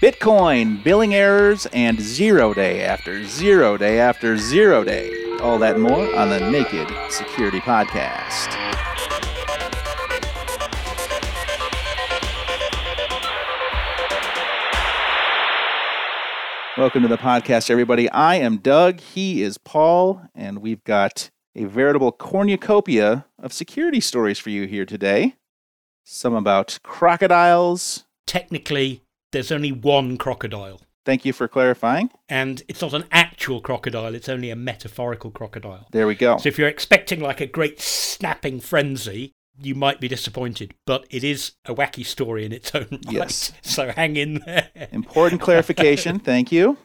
Bitcoin, billing errors, and zero day after zero day after zero day. All that more on the Naked Security Podcast. Welcome to the podcast, everybody. I am Doug. He is Paul, and we've got a veritable cornucopia of security stories for you here today. Some about crocodiles. Technically, there's only one crocodile. Thank you for clarifying. And it's not an actual crocodile, it's only a metaphorical crocodile. There we go. So if you're expecting like a great snapping frenzy, you might be disappointed, but it is a wacky story in its own right. Yes. So hang in there. Important clarification. Thank you.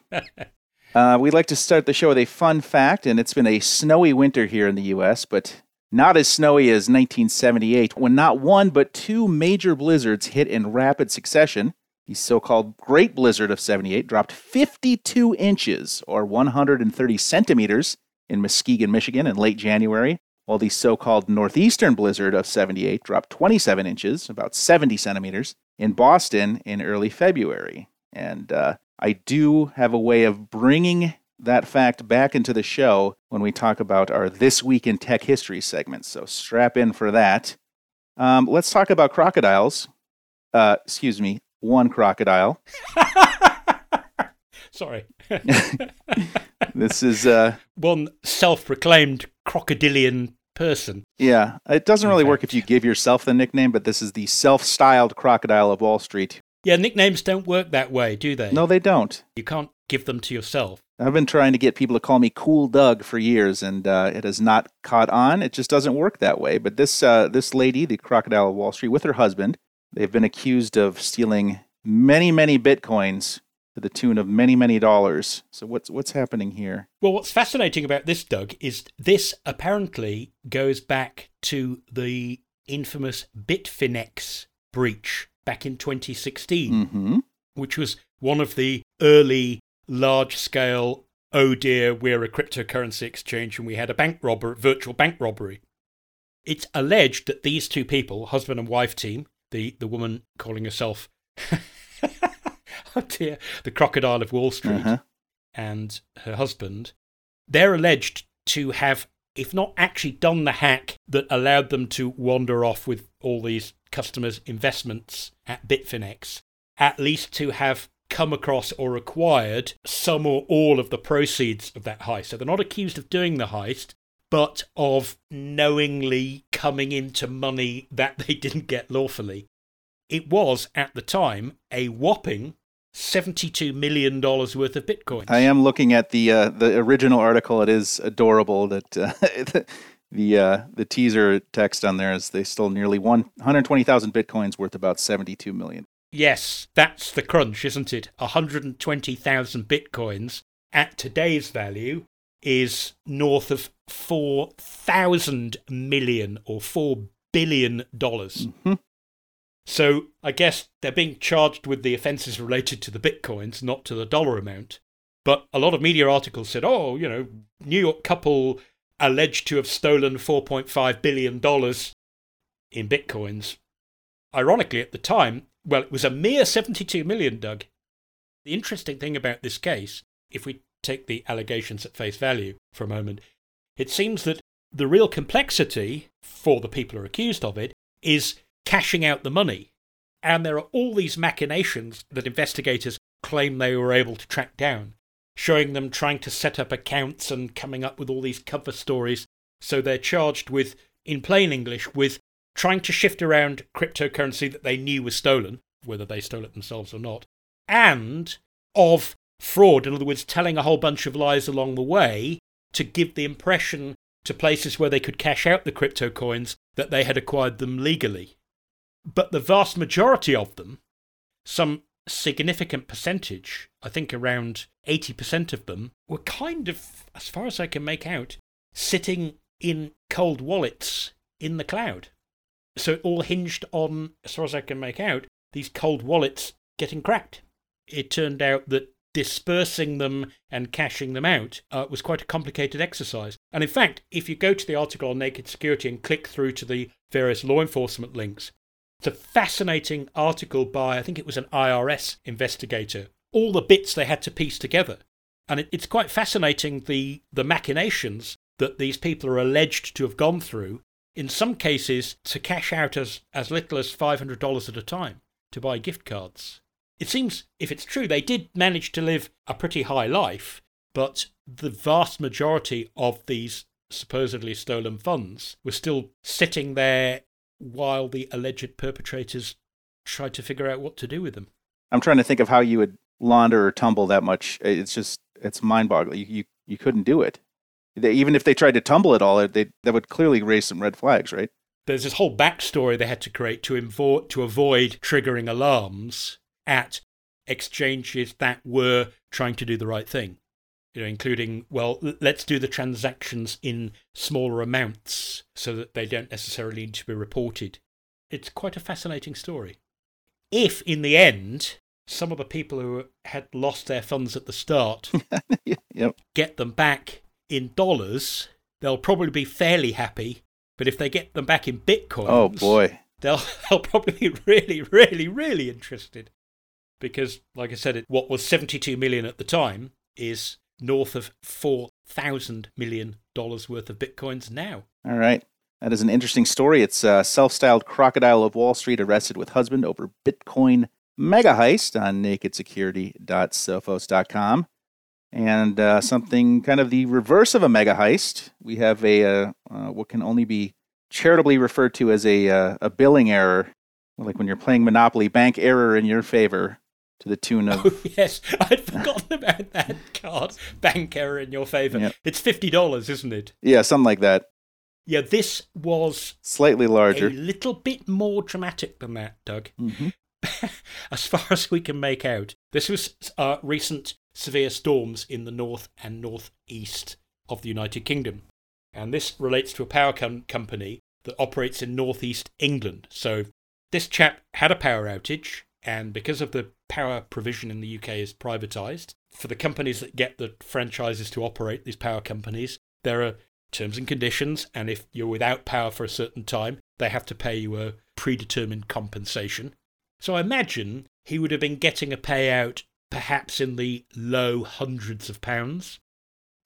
Uh, we'd like to start the show with a fun fact, and it's been a snowy winter here in the U.S., but not as snowy as 1978, when not one but two major blizzards hit in rapid succession. The so called Great Blizzard of 78 dropped 52 inches, or 130 centimeters, in Muskegon, Michigan in late January, while the so called Northeastern Blizzard of 78 dropped 27 inches, about 70 centimeters, in Boston in early February. And uh, I do have a way of bringing that fact back into the show when we talk about our This Week in Tech History segment. So strap in for that. Um, let's talk about crocodiles. Uh, excuse me, one crocodile. Sorry. this is uh, one self proclaimed crocodilian person. Yeah, it doesn't really work if you give yourself the nickname, but this is the self styled crocodile of Wall Street. Yeah, nicknames don't work that way, do they? No, they don't. You can't give them to yourself. I've been trying to get people to call me Cool Doug for years, and uh, it has not caught on. It just doesn't work that way. But this uh, this lady, the crocodile of Wall Street, with her husband, they've been accused of stealing many, many bitcoins to the tune of many, many dollars. So what's what's happening here? Well, what's fascinating about this, Doug, is this apparently goes back to the infamous Bitfinex breach back in 2016, mm-hmm. which was one of the early large scale, oh dear, we're a cryptocurrency exchange and we had a bank robber, virtual bank robbery. It's alleged that these two people, husband and wife team, the, the woman calling herself, oh dear, the crocodile of Wall Street, Uh-huh. and her husband, they're alleged to have, if not actually done the hack that allowed them to wander off with all these customers' investments at Bitfinex, at least to have come across or acquired some or all of the proceeds of that heist. So they're not accused of doing the heist, but of knowingly coming into money that they didn't get lawfully. It was, at the time, a whopping $72 million worth of Bitcoin. I am looking at the uh, the original article. It is adorable that uh, the the, uh, the teaser text on there is they stole nearly one hundred twenty thousand bitcoins worth about seventy two million. Yes, that's the crunch, isn't it? 120,000 bitcoins at today's value is north of 4,000 million or 4 billion dollars. Mhm. So I guess they're being charged with the offences related to the bitcoins, not to the dollar amount. But a lot of media articles said, oh, you know, New York couple alleged to have stolen $4.5 billion in bitcoins. Ironically, at the time, well, it was a mere 72 million, Doug. The interesting thing about this case, if we take the allegations at face value for a moment, it seems that the real complexity for the people who are accused of it is cashing out the money. And there are all these machinations that investigators claim they were able to track down, showing them trying to set up accounts and coming up with all these cover stories. So they're charged with, in plain English, with trying to shift around cryptocurrency that they knew was stolen, whether they stole it themselves or not, and of fraud. In other words, telling a whole bunch of lies along the way to give the impression to places where they could cash out the crypto coins that they had acquired them legally. But the vast majority of them, some significant percentage, I think around 80% of them, were kind of, as far as I can make out, sitting in cold wallets in the cloud. So it all hinged on, as far as I can make out, these cold wallets getting cracked. It turned out that dispersing them and cashing them out uh, was quite a complicated exercise. And in fact, if you go to the article on naked security and click through to the various law enforcement links, It's a fascinating article by, I think it was an IRS investigator, all the bits they had to piece together. And it, it's quite fascinating the, the machinations that these people are alleged to have gone through, in some cases to cash out as, as little as $500 at a time to buy gift cards. It seems, if it's true, they did manage to live a pretty high life, but the vast majority of these supposedly stolen funds were still sitting there while the alleged perpetrators tried to figure out what to do with them. I'm trying to think of how you would launder or tumble that much. It's just it's mind-boggling. You you, you couldn't do it. They, even if they tried to tumble it all, they that would clearly raise some red flags, right? There's this whole backstory they had to create to invo- to avoid triggering alarms at exchanges that were trying to do the right thing. You know, including well, let's do the transactions in smaller amounts so that they don't necessarily need to be reported. It's quite a fascinating story. If in the end some of the people who had lost their funds at the start yep. get them back in dollars, they'll probably be fairly happy. But if they get them back in Bitcoin, oh boy, they'll they'll probably be really, really, really interested because, like I said, it, what was 72 million at the time is north of four thousand million dollars worth of bitcoins now. All right. That is an interesting story. It's a self-styled crocodile of Wall Street arrested with husband over Bitcoin mega heist on nakedsecurity.sophos.com. And uh, something kind of the reverse of a mega heist. We have a uh, uh, what can only be charitably referred to as a uh, a billing error, like when you're playing Monopoly, bank error in your favor to the tune of. Oh, yes, I'd forgotten about that card. Bank error in your favor. It's fifty dollars, isn't it? Yeah, something like that. Yeah, this was slightly larger, a little bit more dramatic than that, Doug. Mm-hmm. as far as we can make out, this was uh, recent severe storms in the north and northeast of the United Kingdom. And this relates to a power com- company that operates in northeast England. So this chap had a power outage, and because of the power provision in the UK is privatized, for the companies that get the franchises to operate these power companies, there are terms and conditions, and if you're without power for a certain time, they have to pay you a predetermined compensation. So I imagine he would have been getting a payout perhaps in the low hundreds of pounds.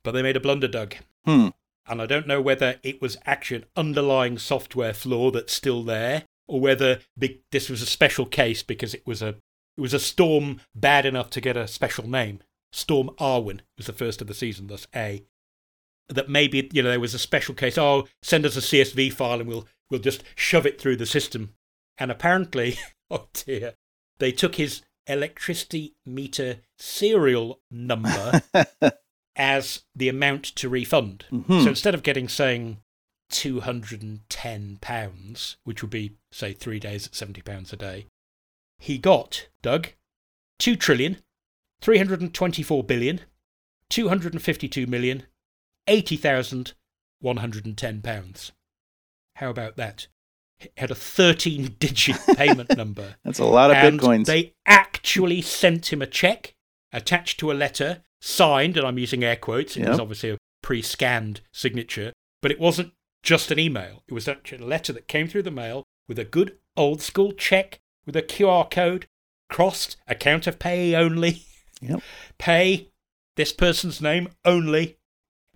But they made a blunder, Doug. Hmm. And I don't know whether it was actually an underlying software flaw that's still there, or whether this was a special case because it was a it was a storm bad enough to get a special name. Storm Arwen was the first of the season, thus A. That maybe you know there was a special case. Oh, send us a CSV file and we'll we'll just shove it through the system. And apparently, oh dear, they took his electricity meter serial number as the amount to refund. Mm-hmm. So instead of getting, saying, £210, which would be, say, three days at £70 a day, he got, Doug, 2 trillion, 324 billion, 252 million, 80,110 pounds. How about that? had a 13 digit payment number. That's a lot of and bitcoins. They actually sent him a check attached to a letter, signed, and I'm using air quotes. It yep. was obviously a pre scanned signature, but it wasn't just an email. It was actually a letter that came through the mail with a good old school check with a QR code crossed, account of pay only. Yep. Pay this person's name only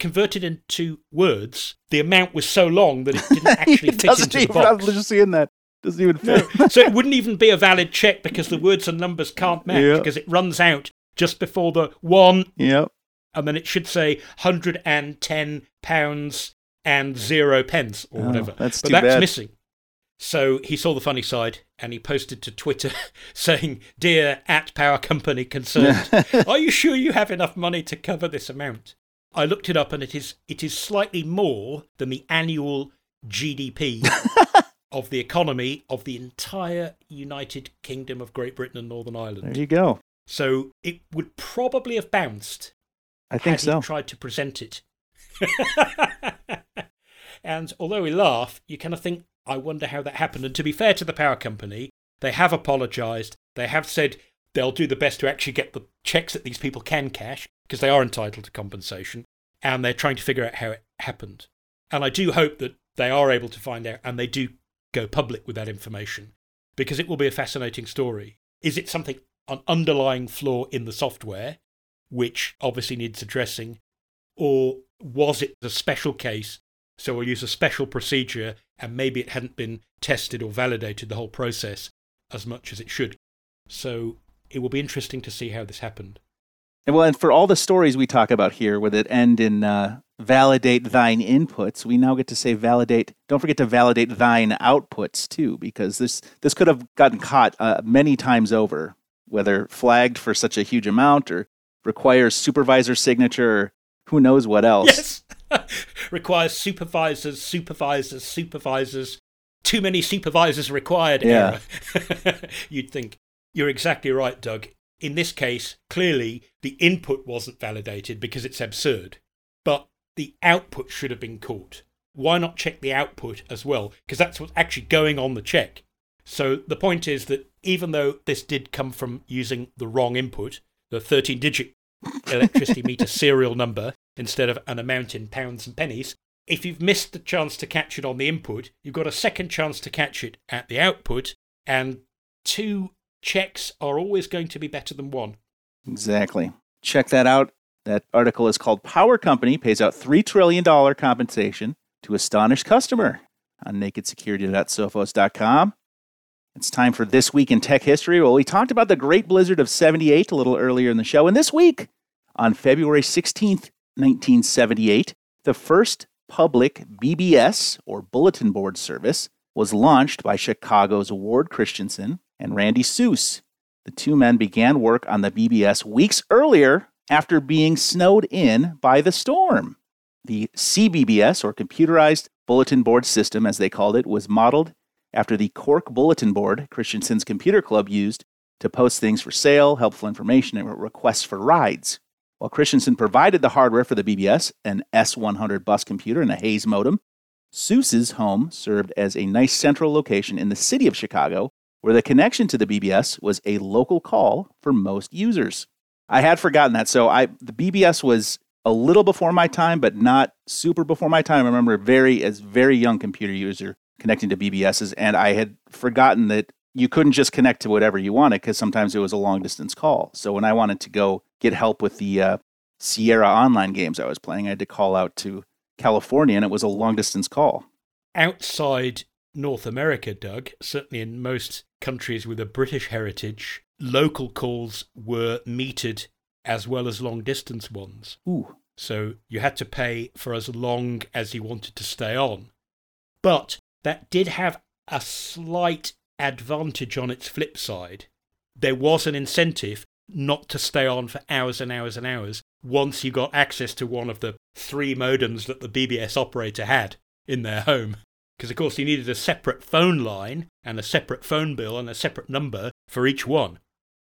converted into words, the amount was so long that it didn't actually fit into the box. I was just seeing that. Doesn't even fit. No. so it wouldn't even be a valid check because the words and numbers can't match yep. because it runs out just before the one. Yep. And then it should say 110 pounds and zero pence or oh, whatever. That's but that's bad. missing. So he saw the funny side and he posted to Twitter saying, Dear at power company concerned, are you sure you have enough money to cover this amount? I looked it up and it is it is slightly more than the annual GDP of the economy of the entire United Kingdom of Great Britain and Northern Ireland. There you go. So it would probably have bounced. I think had so. He tried to present it. and although we laugh, you kind of think, I wonder how that happened. And to be fair to the power company, they have apologised. They have said they'll do the best to actually get the checks that these people can cash because they are entitled to compensation. And they're trying to figure out how it happened. And I do hope that they are able to find out and they do go public with that information. because it will be a fascinating story. Is it something, an underlying flaw in the software, which obviously needs addressing, or was it a special case? So we'll use a special procedure and maybe it hadn't been tested or validated the whole process as much as it should. So it will be interesting to see how this happened. And well, and for all the stories we talk about here, where that end in uh, validate thine inputs, we now get to say validate. Don't forget to validate thine outputs too, because this this could have gotten caught uh, many times over, whether flagged for such a huge amount or requires supervisor signature, or who knows what else. Yes, requires supervisors, supervisors, supervisors. Too many supervisors required. Yeah. You'd think you're exactly right, Doug in this case, clearly the input wasn't validated because it's absurd, but the output should have been caught. Why not check the output as well? Because that's what's actually going on the check. So the point is that even though this did come from using the wrong input, the 13 digit electricity meter serial number instead of an amount in pounds and pennies, if you've missed the chance to catch it on the input, you've got a second chance to catch it at the output, and two checks are always going to be better than one. Exactly. Check that out. That article is called Power Company Pays Out $3 Trillion Compensation to Astonished Customer on nakedsecurity.sophos.com. It's time for This Week in Tech History. Well, we talked about the Great Blizzard of 78 a little earlier in the show. And this week, on February 16th, 1978, the first public BBS or bulletin board service was launched by Chicago's Ward Christensen and Randy Suess. The two men began work on the BBS weeks earlier after being snowed in by the storm. The CBBS, or Computerized Bulletin Board System, as they called it, was modeled after the Cork Bulletin Board Christensen's Computer Club used to post things for sale, helpful information, and requests for rides. While Christensen provided the hardware for the BBS, an S100 bus computer and a Hayes modem, Suess's home served as a nice central location in the city of Chicago where the connection to the BBS was a local call for most users. I had forgotten that. So I the BBS was a little before my time, but not super before my time. I remember very as very young computer user connecting to BBSs, and I had forgotten that you couldn't just connect to whatever you wanted because sometimes it was a long distance call. So when I wanted to go get help with the uh, Sierra online games I was playing, I had to call out to California, and it was a long distance call. Outside North America, Doug, certainly in most countries with a British heritage, local calls were metered as well as long distance ones. Ooh. So you had to pay for as long as you wanted to stay on. But that did have a slight advantage on its flip side. There was an incentive not to stay on for hours and hours and hours once you got access to one of the three modems that the BBS operator had in their home because of course you needed a separate phone line and a separate phone bill and a separate number for each one.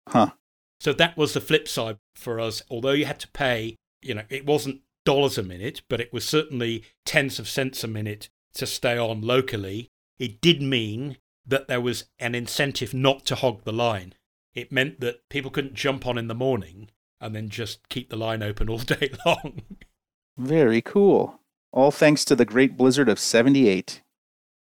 Huh. So that was the flip side for us. Although you had to pay, you know, it wasn't dollars a minute, but it was certainly tens of cents a minute to stay on locally. It did mean that there was an incentive not to hog the line. It meant that people couldn't jump on in the morning and then just keep the line open all day long. Very cool. All thanks to the Great Blizzard of 78.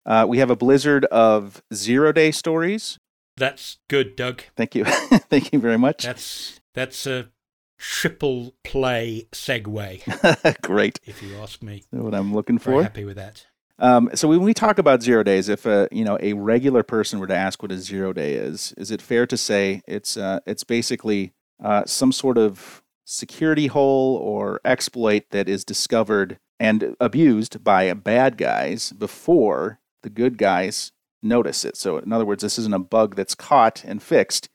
Uh, we have a blizzard of zero day stories. That's good, Doug. Thank you. Thank you very much. That's that's a triple play segue. Great. If you ask me. That's what I'm looking for. Very happy with that. Um, so when we talk about zero days, if a you know a regular person were to ask what a zero day is, is it fair to say it's uh, it's basically uh, some sort of security hole or exploit that is discovered and abused by bad guys before the good guys notice it. So, in other words, this isn't a bug that's caught and fixed.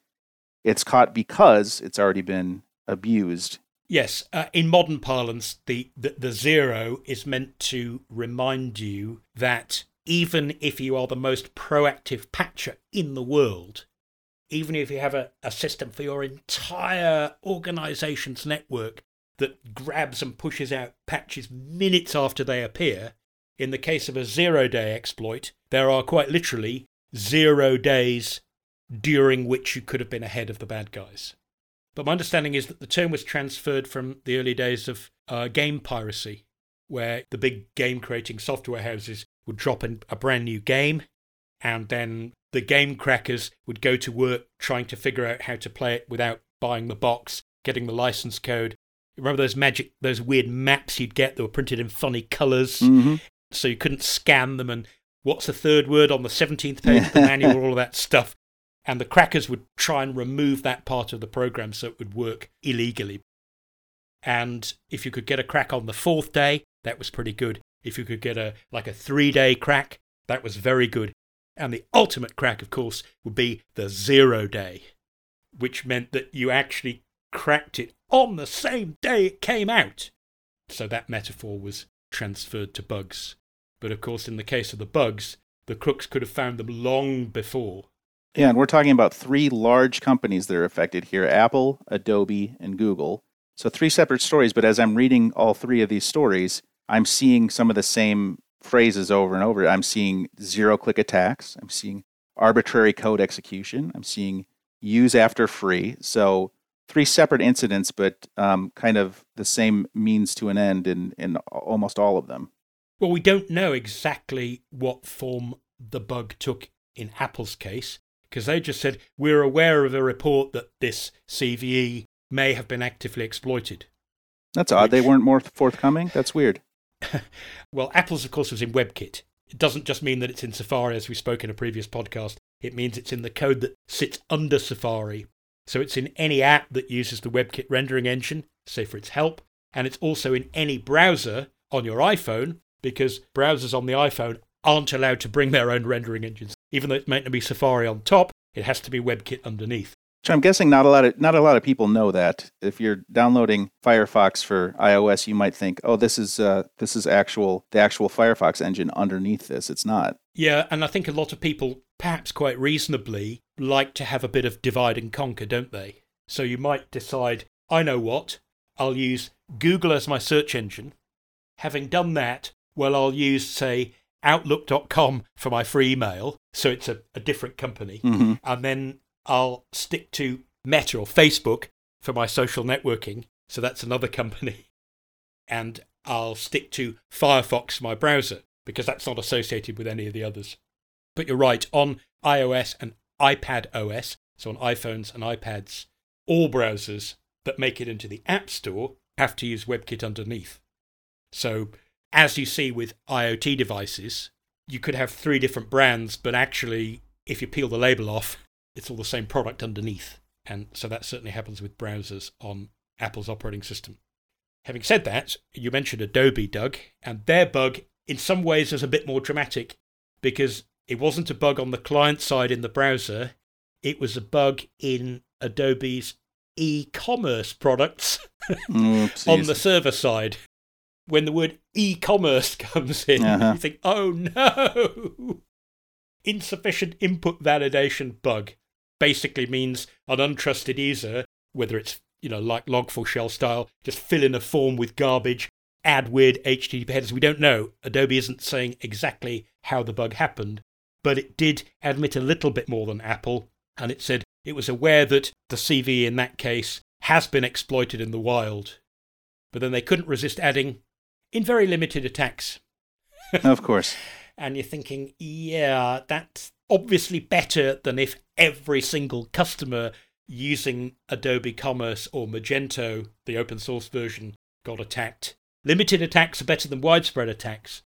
It's caught because it's already been abused. Yes, uh, in modern parlance, the, the, the zero is meant to remind you that even if you are the most proactive patcher in the world, even if you have a, a system for your entire organization's network that grabs and pushes out patches minutes after they appear, in the case of a zero day exploit, there are quite literally zero days during which you could have been ahead of the bad guys. But my understanding is that the term was transferred from the early days of uh, game piracy, where the big game creating software houses would drop in a brand new game and then the game crackers would go to work trying to figure out how to play it without buying the box, getting the license code. Remember those magic, those weird maps you'd get that were printed in funny colors, hmm so you couldn't scan them. And what's the third word on the seventeenth page of the manual? All of that stuff. And the crackers would try and remove that part of the program so it would work illegally. And if you could get a crack on the fourth day, that was pretty good. If you could get a like a three day crack, that was very good. And the ultimate crack, of course, would be the zero day, which meant that you actually cracked it on the same day it came out. So that metaphor was transferred to bugs. But of course, in the case of the bugs, the crooks could have found them long before. Yeah, and we're talking about three large companies that are affected here Apple, Adobe, and Google. So, three separate stories, but as I'm reading all three of these stories, I'm seeing some of the same phrases over and over. I'm seeing zero click attacks, I'm seeing arbitrary code execution, I'm seeing use after free. So, three separate incidents, but um, kind of the same means to an end in, in almost all of them. Well, we don't know exactly what form the bug took in Apple's case, because they just said, we're aware of a report that this CVE may have been actively exploited. That's odd. They weren't more forthcoming. That's weird. Well, Apple's, of course, was in WebKit. It doesn't just mean that it's in Safari, as we spoke in a previous podcast. It means it's in the code that sits under Safari. So it's in any app that uses the WebKit rendering engine, say for its help, and it's also in any browser on your iPhone, because browsers on the iPhone aren't allowed to bring their own rendering engines. Even though it might not be Safari on top, it has to be WebKit underneath. Which I'm guessing not a lot of not a lot of people know that. If you're downloading Firefox for iOS, you might think, "Oh, this is uh, this is actual the actual Firefox engine underneath this." It's not. Yeah, and I think a lot of people, perhaps quite reasonably, like to have a bit of divide and conquer, don't they? So you might decide, I know what, I'll use Google as my search engine. Having done that, well, I'll use, say, Outlook.com for my free email, so it's a, a different company. hmm And then I'll stick to Meta or Facebook for my social networking, so that's another company. And I'll stick to Firefox, my browser, because that's not associated with any of the others. But you're right, on iOS and iPad OS, so on iPhones and iPads, all browsers that make it into the App Store have to use WebKit underneath. So, as you see with IoT devices, you could have three different brands, but actually, if you peel the label off, it's all the same product underneath. And so that certainly happens with browsers on Apple's operating system. Having said that, you mentioned Adobe, Doug, and their bug in some ways is a bit more dramatic because it wasn't a bug on the client side in the browser, it was a bug in Adobe's e commerce products Oopsies. Oh, on the server side. When the word e commerce comes in, Uh-huh. you think, oh no! Insufficient input validation bug basically means an untrusted user, whether it's you know like Log4Shell style, just fill in a form with garbage, add weird HTTP headers. We don't know. Adobe isn't saying exactly how the bug happened, but it did admit a little bit more than Apple, and it said it was aware that the CV in that case has been exploited in the wild. But then they couldn't resist adding, in very limited attacks. of course. And you're thinking, yeah, that's obviously better than if every single customer using Adobe Commerce or Magento, the open source version, got attacked. Limited attacks are better than widespread attacks.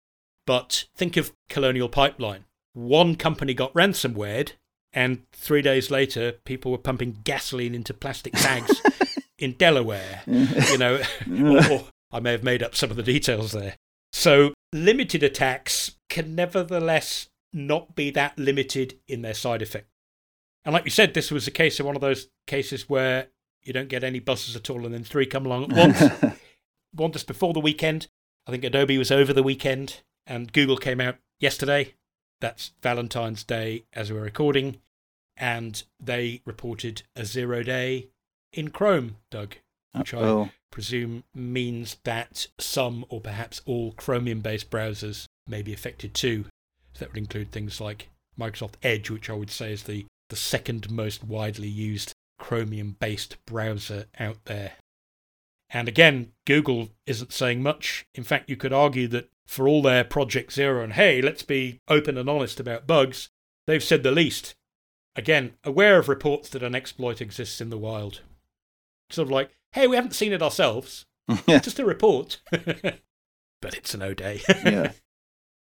But think of Colonial Pipeline. One company got ransomwared, and three days later, people were pumping gasoline into plastic bags in Delaware. You know, or I may have made up some of the details there. So, limited attacks can nevertheless not be that limited in their side effect. And like you said, this was a case of one of those cases where you don't get any buses at all, and then three come along at once. one just before the weekend. I think Adobe was over the weekend, and Google came out yesterday. That's Valentine's Day as we're recording. And they reported a zero day in Chrome, Doug, which I oh, presume means that some or perhaps all Chromium based browsers may be affected too. So that would include things like Microsoft Edge, which I would say is the, the second most widely used Chromium based browser out there. And again, Google isn't saying much. In fact, you could argue that for all their Project Zero and hey, let's be open and honest about bugs, they've said the least. Again, aware of reports that an exploit exists in the wild. Sort of like, hey, we haven't seen it ourselves. Just a report. but it's an O day. yeah.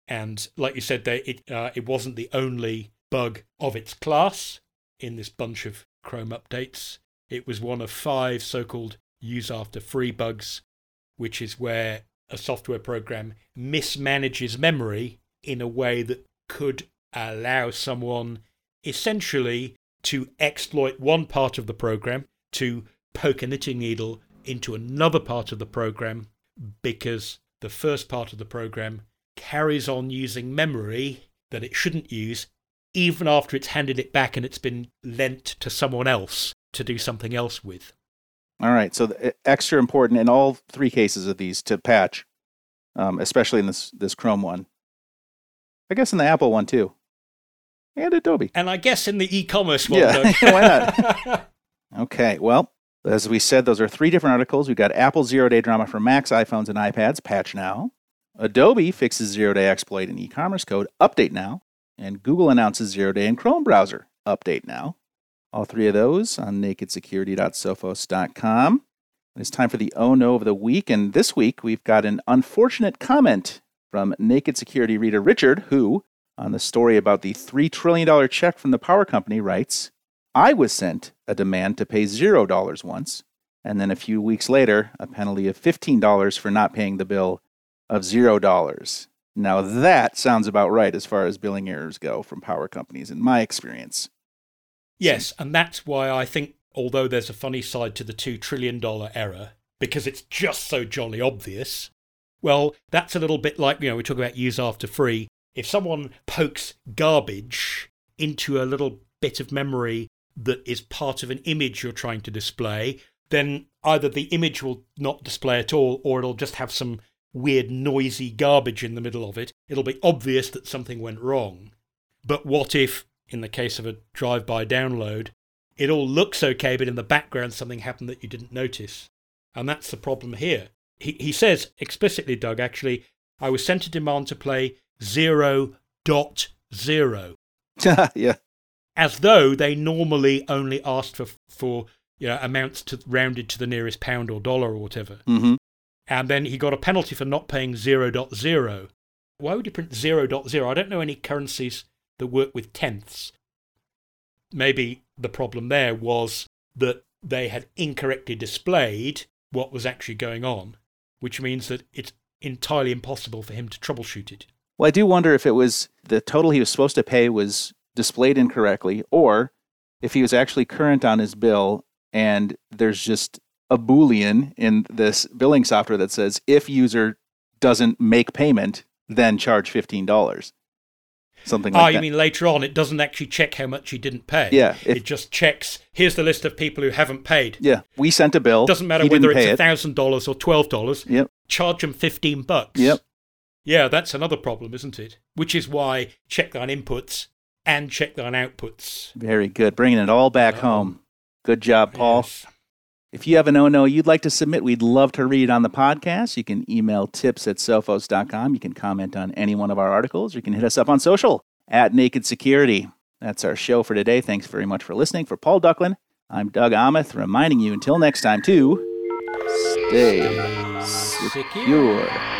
And like you said, they, it, uh, it wasn't the only bug of its class in this bunch of Chrome updates. It was one of five so called use after free bugs, which is where a software program mismanages memory in a way that could allow someone essentially to exploit one part of the program to poke a knitting needle into another part of the program because the first part of the program carries on using memory that it shouldn't use even after it's handed it back and it's been lent to someone else to do something else with. All right. So the, extra important in all three cases of these to patch, um, especially in this this Chrome one. I guess in the Apple one too, and Adobe. And I guess in the e-commerce one. Yeah, why not? okay. Well, as we said, those are three different articles. We've got Apple zero day drama for Macs, iPhones, and iPads. Patch now. Adobe fixes zero day exploit in e-commerce code. Update now. And Google announces zero day in Chrome browser. Update now. All three of those on nakedsecurity.sophos.com. It's time for the Oh No of the Week. And this week, we've got an unfortunate comment from Naked Security reader Richard, who, on the story about the $3 trillion check from the power company, writes I was sent a demand to pay $0 once, and then a few weeks later, a penalty of $15 for not paying the bill of $0. Now, that sounds about right as far as billing errors go from power companies, in my experience. Yes, and that's why I think, although there's a funny side to the $2 trillion error, because it's just so jolly obvious, well, that's a little bit like, you know, we talk about use after free. If someone pokes garbage into a little bit of memory that is part of an image you're trying to display, then either the image will not display at all or it'll just have some weird noisy garbage in the middle of it. It'll be obvious that something went wrong. But what if, in the case of a drive by download, it all looks okay, but in the background something happened that you didn't notice? And that's the problem here. He, he says explicitly, Doug, actually, I was sent a demand to play 0.0. yeah as though they normally only asked for for you know, amounts to rounded to the nearest pound or dollar or whatever. Mm-hmm. And then he got a penalty for not paying 0.0. Why would you print 0.0? I don't know any currencies that work with tenths. Maybe the problem there was that they had incorrectly displayed what was actually going on, which means that it's entirely impossible for him to troubleshoot it. Well, I do wonder if it was the total he was supposed to pay was displayed incorrectly, or if he was actually current on his bill and there's just a boolean in this billing software that says if user doesn't make payment, then charge fifteen dollars. Something ah, like oh, that. you mean later on it doesn't actually check how much he didn't pay? Yeah, if- it just checks here's the list of people who haven't paid. yeah, we sent a bill. Doesn't matter he whether it's it. thousand dollars or twelve dollars. Yep. Charge them fifteen bucks. Yep. Yeah, that's another problem, isn't it? Which is why check thine inputs and check thine outputs. Very good. Bringing it all back Um, home. Good job, Paul. Yes. If you have an oh no you'd like to submit, we'd love to read it on the podcast. You can email tips at sophos.com. You can comment on any one of our articles. You can hit us up on social at Naked Security. That's our show for today. Thanks very much for listening. For Paul Ducklin, I'm Doug Aamoth, reminding you until next time to stay Secure. secure.